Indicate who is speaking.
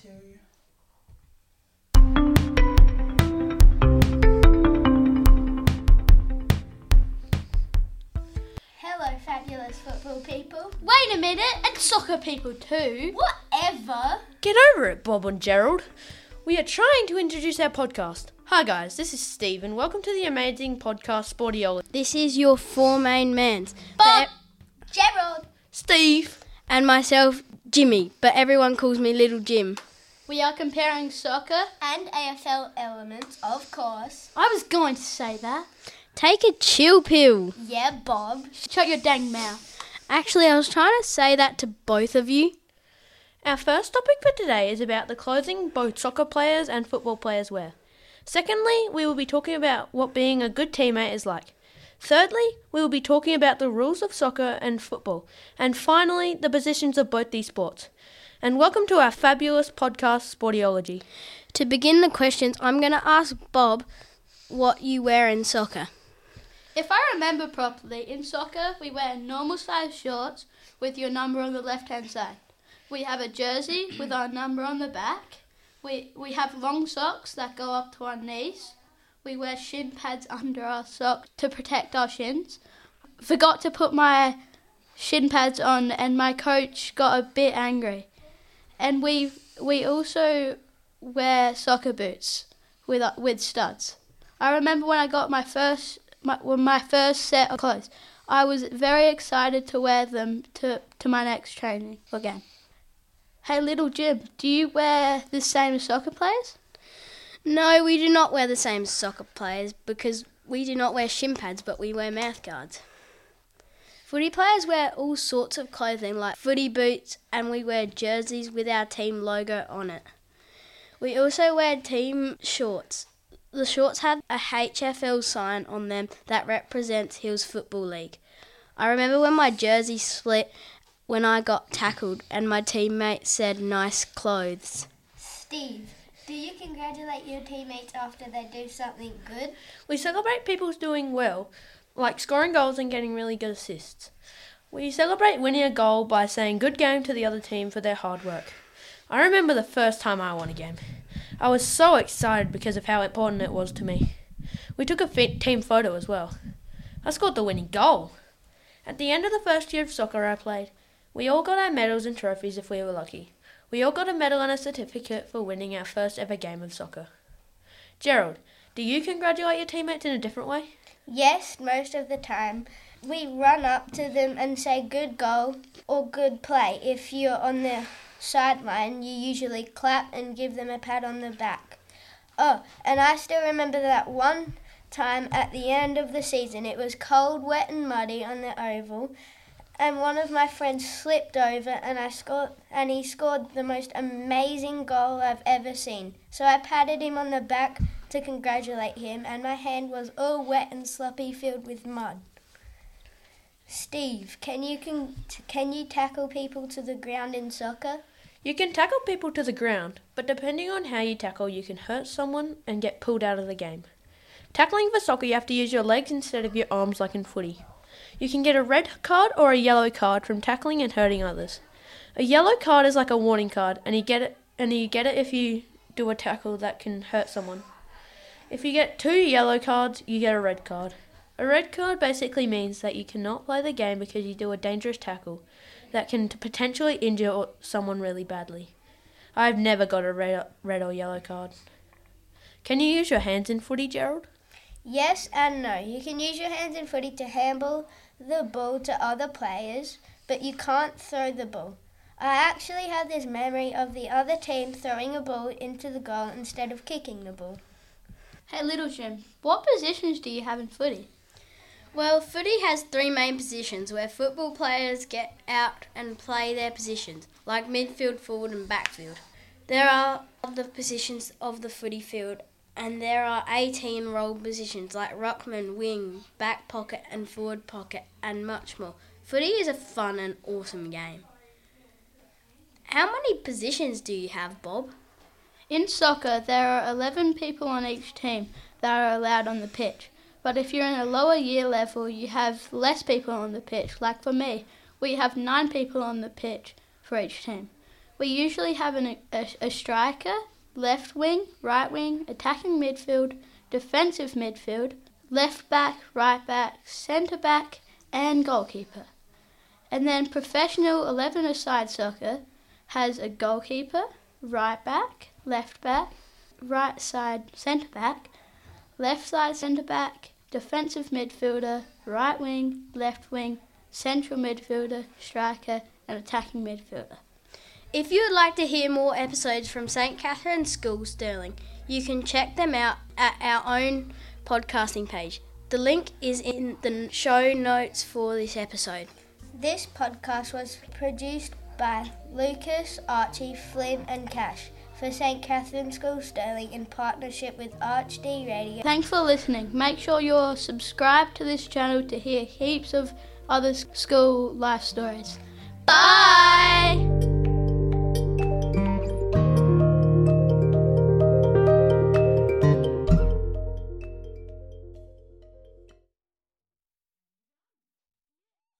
Speaker 1: two.
Speaker 2: Hello, fabulous football people.
Speaker 3: Wait a minute, and soccer people too.
Speaker 2: Whatever.
Speaker 4: Get over it, Bob and Gerald. We are trying to introduce our podcast. Hi, guys, this is Steve, and welcome to the amazing podcast Sportiola.
Speaker 5: This is your four main mans.
Speaker 2: Bob,
Speaker 5: But-
Speaker 2: Gerald,
Speaker 4: Steve!
Speaker 5: and myself, Jimmy, but everyone calls me Little Jim.
Speaker 3: We are comparing soccer.
Speaker 2: and AFL elements, of course.
Speaker 3: I was going to say that.
Speaker 5: Take a chill pill.
Speaker 2: Yeah, Bob.
Speaker 3: Shut your dang mouth.
Speaker 5: Actually, I was trying to say that to both of you.
Speaker 4: Our first topic for today is about the clothing both soccer players and football players wear. Secondly, we will be talking about what being a good teammate is like. Thirdly, we will be talking about the rules of soccer and football. And finally, the positions of both these sports. And welcome to our fabulous podcast, Sportiology.
Speaker 5: To begin the questions, I'm going to ask Bob what you wear in soccer.
Speaker 3: If I remember properly, in soccer we wear normal size shorts with your number on the left hand side. We have a jersey with our number on the back. We we have long socks that go up to our knees. We wear shin pads under our socks to protect our shins. Forgot to put my shin pads on and my coach got a bit angry. And we we also wear soccer boots with uh, with studs. I remember when I got my first my, when my first set of clothes. I was very excited to wear them to, to my next training again. Hey, little Jim, do you wear the same soccer players?
Speaker 5: No, we do not wear the same soccer players because we do not wear shin pads, but we wear mouth guards. Footy players wear all sorts of clothing like footy boots, and we wear jerseys with our team logo on it. We also wear team shorts. The shorts have a HFL sign on them that represents Hills Football League. I remember when my jersey split when I got tackled, and my teammate said, Nice clothes.
Speaker 2: Steve, do you congratulate your teammates after they do something good?
Speaker 4: We celebrate people's doing well, like scoring goals and getting really good assists. We celebrate winning a goal by saying good game to the other team for their hard work. I remember the first time I won a game. I was so excited because of how important it was to me. We took a team photo as well. I scored the winning goal. At the end of the first year of soccer I played, we all got our medals and trophies if we were lucky. We all got a medal and a certificate for winning our first ever game of soccer. Gerald, do you congratulate your teammates in a different way?
Speaker 2: Yes, most of the time. We run up to them and say good goal or good play. If you're on the sideline, you usually clap and give them a pat on the back. Oh, and I still remember that one time at the end of the season. It was cold, wet, and muddy on the oval, and one of my friends slipped over, and I scored, and he scored the most amazing goal I've ever seen. So I patted him on the back to congratulate him, and my hand was all wet and sloppy, filled with mud. Steve, can you can, can you tackle people to the ground in soccer?
Speaker 4: You can tackle people to the ground, but depending on how you tackle, you can hurt someone and get pulled out of the game. Tackling for soccer, you have to use your legs instead of your arms like in footy. You can get a red card or a yellow card from tackling and hurting others. A yellow card is like a warning card, and you get it and you get it if you do a tackle that can hurt someone. If you get two yellow cards, you get a red card. A red card basically means that you cannot play the game because you do a dangerous tackle that can potentially injure someone really badly. I've never got a red, red or yellow card. Can you use your hands in footy, Gerald?
Speaker 2: Yes and no. You can use your hands and footy to handle the ball to other players, but you can't throw the ball. I actually have this memory of the other team throwing a ball into the goal instead of kicking the ball.
Speaker 3: Hey, little Jim, what positions do you have in footy?
Speaker 5: Well, footy has three main positions where football players get out and play their positions, like midfield, forward, and backfield. There are other positions of the footy field, and there are 18 role positions like ruckman, wing, back pocket, and forward pocket, and much more. Footy is a fun and awesome game. How many positions do you have, Bob?
Speaker 3: In soccer, there are 11 people on each team that are allowed on the pitch. But if you're in a lower year level, you have less people on the pitch. Like for me, we have nine people on the pitch for each team. We usually have an, a, a striker, left wing, right wing, attacking midfield, defensive midfield, left back, right back, centre back, and goalkeeper. And then professional 11 a side soccer has a goalkeeper, right back, left back, right side centre back, left side centre back, defensive midfielder, right wing, left wing, central midfielder, striker, and attacking midfielder.
Speaker 5: If you would like to hear more episodes from St. Catherine's School Stirling, you can check them out at our own podcasting page. The link is in the show notes for this episode.
Speaker 2: This podcast was produced by Lucas, Archie, Flynn, and Cash for St. Catherine's School Stirling in partnership with ArchD Radio.
Speaker 3: Thanks for listening. Make sure you're subscribed to this channel to hear heaps of other school life stories. Bye!